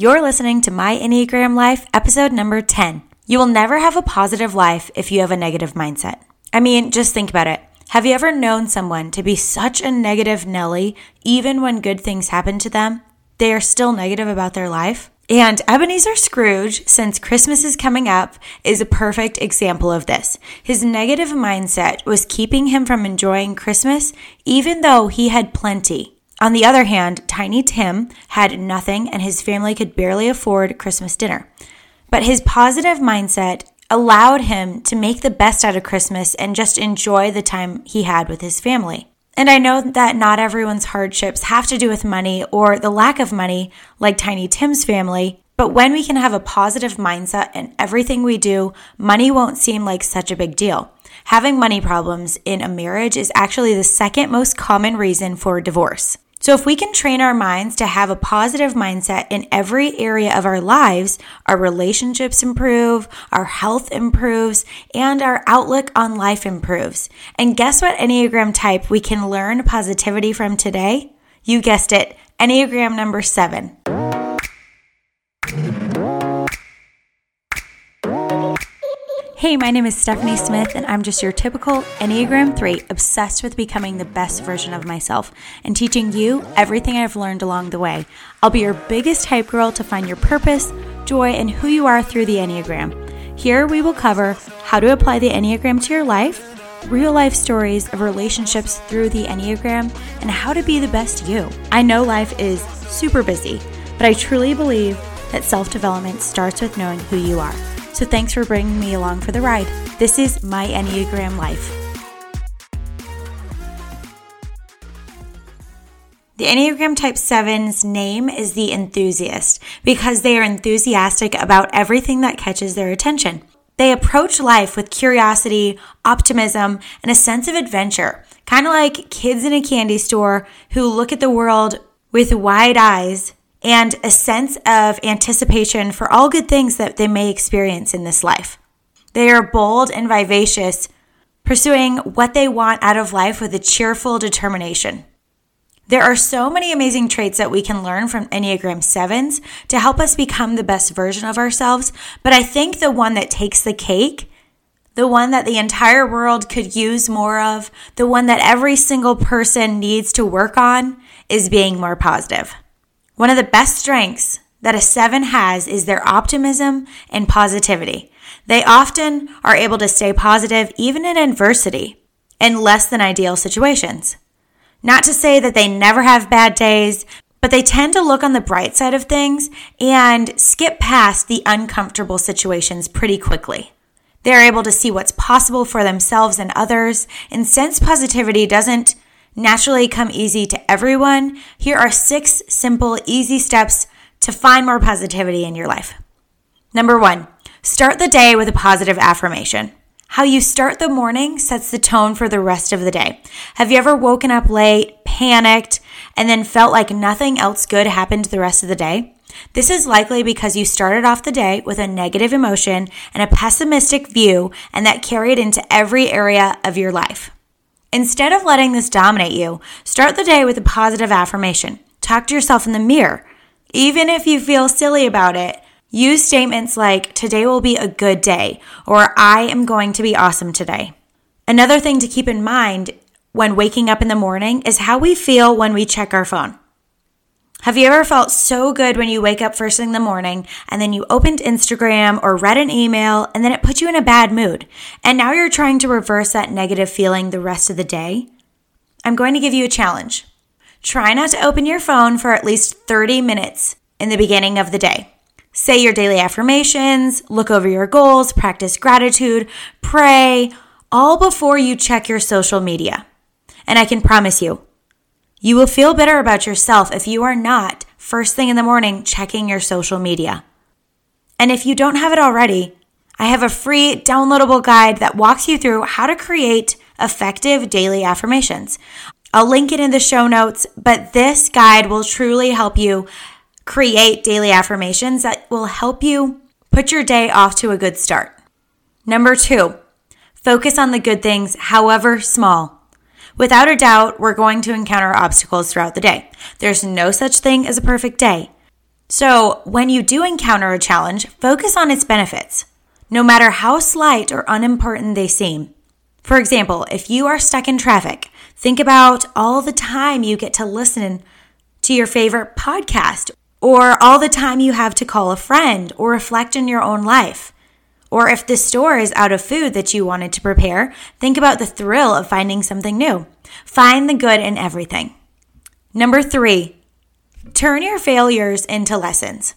You're listening to My Enneagram Life, episode number 10. You will never have a positive life if you have a negative mindset. I mean, just think about it. Have you ever known someone to be such a negative Nelly, even when good things happen to them? They are still negative about their life? And Ebenezer Scrooge, since Christmas is coming up, is a perfect example of this. His negative mindset was keeping him from enjoying Christmas, even though he had plenty. On the other hand, Tiny Tim had nothing and his family could barely afford Christmas dinner. But his positive mindset allowed him to make the best out of Christmas and just enjoy the time he had with his family. And I know that not everyone's hardships have to do with money or the lack of money, like Tiny Tim's family. But when we can have a positive mindset in everything we do, money won't seem like such a big deal. Having money problems in a marriage is actually the second most common reason for divorce. So, if we can train our minds to have a positive mindset in every area of our lives, our relationships improve, our health improves, and our outlook on life improves. And guess what Enneagram type we can learn positivity from today? You guessed it, Enneagram number seven. Hey, my name is Stephanie Smith, and I'm just your typical Enneagram 3, obsessed with becoming the best version of myself and teaching you everything I've learned along the way. I'll be your biggest hype girl to find your purpose, joy, and who you are through the Enneagram. Here we will cover how to apply the Enneagram to your life, real life stories of relationships through the Enneagram, and how to be the best you. I know life is super busy, but I truly believe that self development starts with knowing who you are. So thanks for bringing me along for the ride. This is my Enneagram life. The Enneagram Type 7's name is the enthusiast because they are enthusiastic about everything that catches their attention. They approach life with curiosity, optimism, and a sense of adventure, kind of like kids in a candy store who look at the world with wide eyes and a sense of anticipation for all good things that they may experience in this life. They are bold and vivacious, pursuing what they want out of life with a cheerful determination. There are so many amazing traits that we can learn from Enneagram 7s to help us become the best version of ourselves, but I think the one that takes the cake, the one that the entire world could use more of, the one that every single person needs to work on, is being more positive. One of the best strengths that a seven has is their optimism and positivity. They often are able to stay positive even in adversity in less than ideal situations. Not to say that they never have bad days, but they tend to look on the bright side of things and skip past the uncomfortable situations pretty quickly. They're able to see what's possible for themselves and others, and since positivity doesn't naturally come easy to everyone, here are six simple, easy steps to find more positivity in your life. Number one, start the day with a positive affirmation. How you start the morning sets the tone for the rest of the day. Have you ever woken up late, panicked, and then felt like nothing else good happened the rest of the day? This is likely because you started off the day with a negative emotion and a pessimistic view, and that carried into every area of your life. Instead of letting this dominate you, start the day with a positive affirmation. Talk to yourself in the mirror. Even if you feel silly about it, use statements like, Today will be a good day, or I am going to be awesome today. Another thing to keep in mind when waking up in the morning is how we feel when we check our phone. Have you ever felt so good when you wake up first thing in the morning and then you opened Instagram or read an email and then it put you in a bad mood? And now you're trying to reverse that negative feeling the rest of the day? I'm going to give you a challenge. Try not to open your phone for at least 30 minutes in the beginning of the day. Say your daily affirmations, look over your goals, practice gratitude, pray, all before you check your social media. And I can promise you, you will feel better about yourself if you are not first thing in the morning checking your social media. And if you don't have it already, I have a free downloadable guide that walks you through how to create effective daily affirmations. I'll link it in the show notes, but this guide will truly help you create daily affirmations that will help you put your day off to a good start. Number two, focus on the good things, however small. Without a doubt, we're going to encounter obstacles throughout the day. There's no such thing as a perfect day. So, when you do encounter a challenge, focus on its benefits, no matter how slight or unimportant they seem. For example, if you are stuck in traffic, think about all the time you get to listen to your favorite podcast, or all the time you have to call a friend or reflect on your own life. Or if the store is out of food that you wanted to prepare, think about the thrill of finding something new. Find the good in everything. Number three, turn your failures into lessons.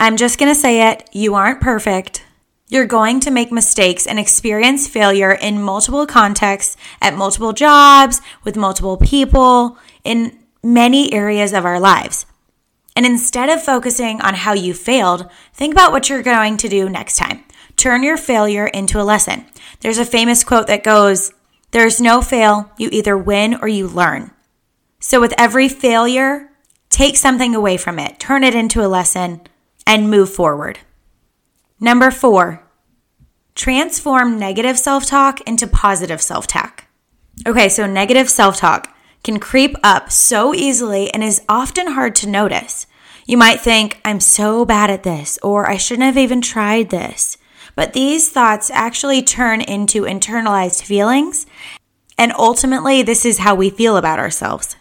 I'm just going to say it you aren't perfect. You're going to make mistakes and experience failure in multiple contexts, at multiple jobs, with multiple people, in many areas of our lives. And instead of focusing on how you failed, think about what you're going to do next time. Turn your failure into a lesson. There's a famous quote that goes, There's no fail, you either win or you learn. So with every failure, take something away from it, turn it into a lesson, and move forward. Number four, transform negative self talk into positive self talk. Okay, so negative self talk can creep up so easily and is often hard to notice. You might think, I'm so bad at this, or I shouldn't have even tried this. But these thoughts actually turn into internalized feelings, and ultimately, this is how we feel about ourselves.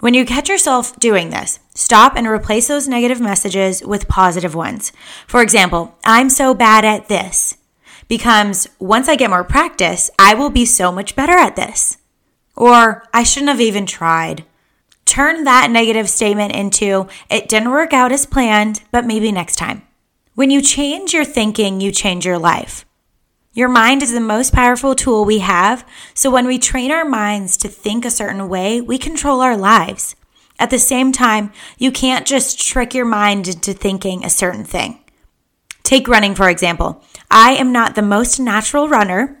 When you catch yourself doing this, stop and replace those negative messages with positive ones. For example, I'm so bad at this becomes once I get more practice, I will be so much better at this. Or I shouldn't have even tried. Turn that negative statement into it didn't work out as planned, but maybe next time. When you change your thinking, you change your life. Your mind is the most powerful tool we have, so when we train our minds to think a certain way, we control our lives. At the same time, you can't just trick your mind into thinking a certain thing. Take running, for example. I am not the most natural runner,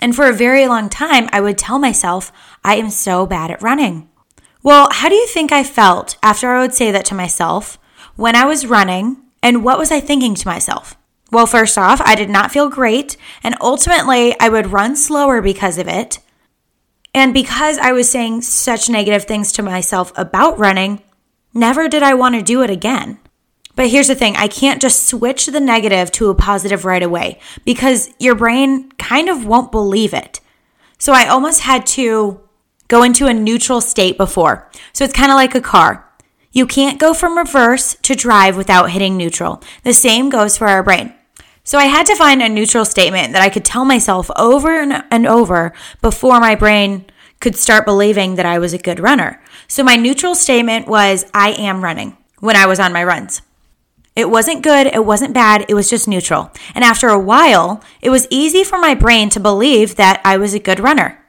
and for a very long time, I would tell myself, I am so bad at running. Well, how do you think I felt after I would say that to myself when I was running and what was I thinking to myself? Well, first off, I did not feel great, and ultimately, I would run slower because of it. And because I was saying such negative things to myself about running, never did I want to do it again. But here's the thing I can't just switch the negative to a positive right away because your brain kind of won't believe it. So I almost had to go into a neutral state before. So it's kind of like a car. You can't go from reverse to drive without hitting neutral. The same goes for our brain. So I had to find a neutral statement that I could tell myself over and over before my brain could start believing that I was a good runner. So my neutral statement was, I am running when I was on my runs. It wasn't good, it wasn't bad, it was just neutral. And after a while, it was easy for my brain to believe that I was a good runner.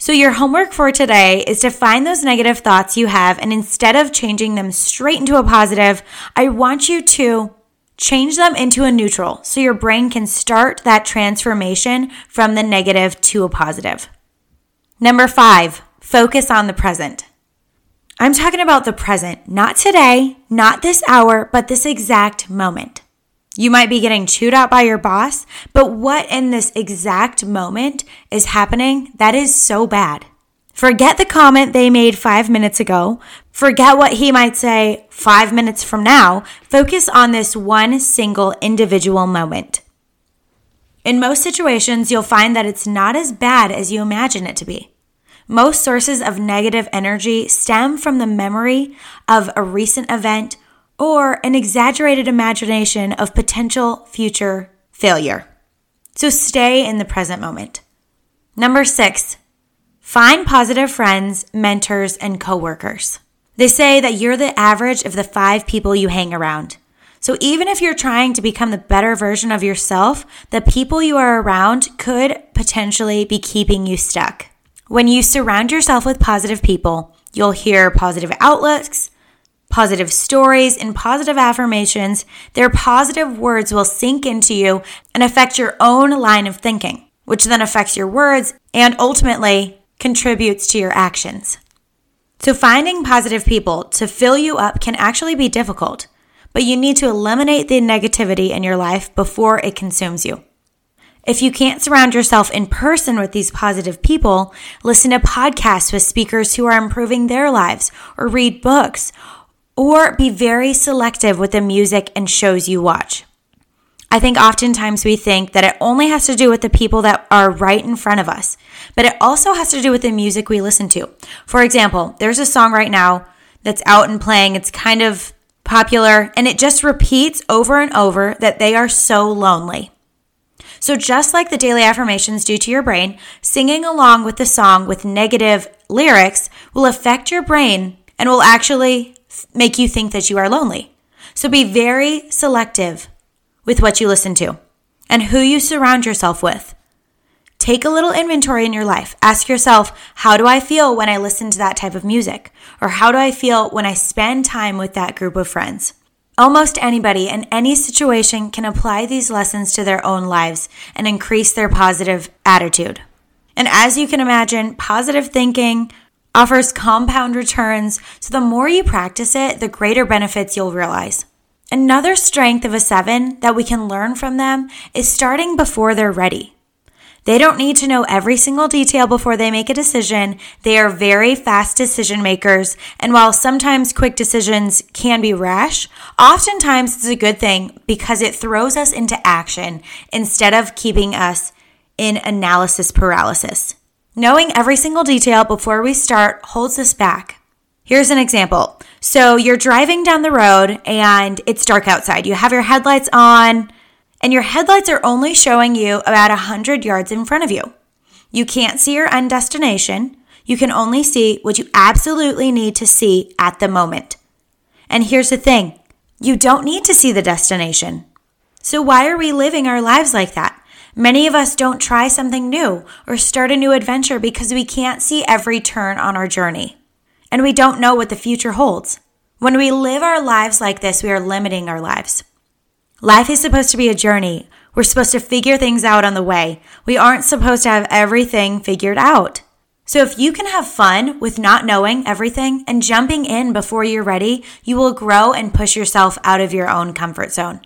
So, your homework for today is to find those negative thoughts you have, and instead of changing them straight into a positive, I want you to change them into a neutral so your brain can start that transformation from the negative to a positive. Number five, focus on the present. I'm talking about the present, not today, not this hour, but this exact moment. You might be getting chewed out by your boss, but what in this exact moment is happening that is so bad? Forget the comment they made five minutes ago. Forget what he might say five minutes from now. Focus on this one single individual moment. In most situations, you'll find that it's not as bad as you imagine it to be. Most sources of negative energy stem from the memory of a recent event or an exaggerated imagination of potential future failure. So stay in the present moment. Number six, find positive friends, mentors, and coworkers. They say that you're the average of the five people you hang around. So even if you're trying to become the better version of yourself, the people you are around could potentially be keeping you stuck. When you surround yourself with positive people, you'll hear positive outlooks, positive stories, and positive affirmations, their positive words will sink into you and affect your own line of thinking, which then affects your words and ultimately contributes to your actions. So, finding positive people to fill you up can actually be difficult, but you need to eliminate the negativity in your life before it consumes you. If you can't surround yourself in person with these positive people, listen to podcasts with speakers who are improving their lives, or read books, or be very selective with the music and shows you watch. I think oftentimes we think that it only has to do with the people that are right in front of us, but it also has to do with the music we listen to. For example, there's a song right now that's out and playing. It's kind of popular and it just repeats over and over that they are so lonely. So, just like the daily affirmations do to your brain, singing along with the song with negative lyrics will affect your brain and will actually make you think that you are lonely. So, be very selective with what you listen to and who you surround yourself with. Take a little inventory in your life. Ask yourself, how do I feel when I listen to that type of music? Or how do I feel when I spend time with that group of friends? Almost anybody in any situation can apply these lessons to their own lives and increase their positive attitude. And as you can imagine, positive thinking offers compound returns, so the more you practice it, the greater benefits you'll realize. Another strength of a seven that we can learn from them is starting before they're ready. They don't need to know every single detail before they make a decision. They are very fast decision makers. And while sometimes quick decisions can be rash, oftentimes it's a good thing because it throws us into action instead of keeping us in analysis paralysis. Knowing every single detail before we start holds us back. Here's an example. So you're driving down the road and it's dark outside. You have your headlights on and your headlights are only showing you about 100 yards in front of you. You can't see your end destination. You can only see what you absolutely need to see at the moment. And here's the thing you don't need to see the destination. So, why are we living our lives like that? Many of us don't try something new or start a new adventure because we can't see every turn on our journey and we don't know what the future holds. When we live our lives like this, we are limiting our lives. Life is supposed to be a journey. We're supposed to figure things out on the way. We aren't supposed to have everything figured out. So if you can have fun with not knowing everything and jumping in before you're ready, you will grow and push yourself out of your own comfort zone.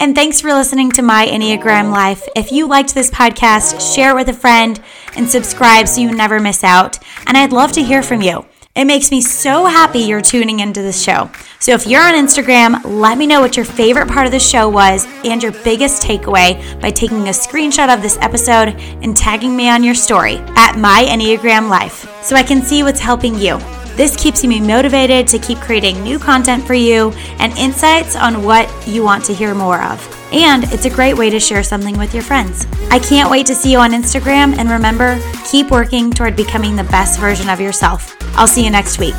And thanks for listening to My Enneagram Life. If you liked this podcast, share it with a friend and subscribe so you never miss out. And I'd love to hear from you. It makes me so happy you're tuning into this show. So if you're on Instagram, let me know what your favorite part of the show was and your biggest takeaway by taking a screenshot of this episode and tagging me on your story at My Enneagram Life so I can see what's helping you. This keeps me motivated to keep creating new content for you and insights on what you want to hear more of. And it's a great way to share something with your friends. I can't wait to see you on Instagram. And remember, keep working toward becoming the best version of yourself. I'll see you next week.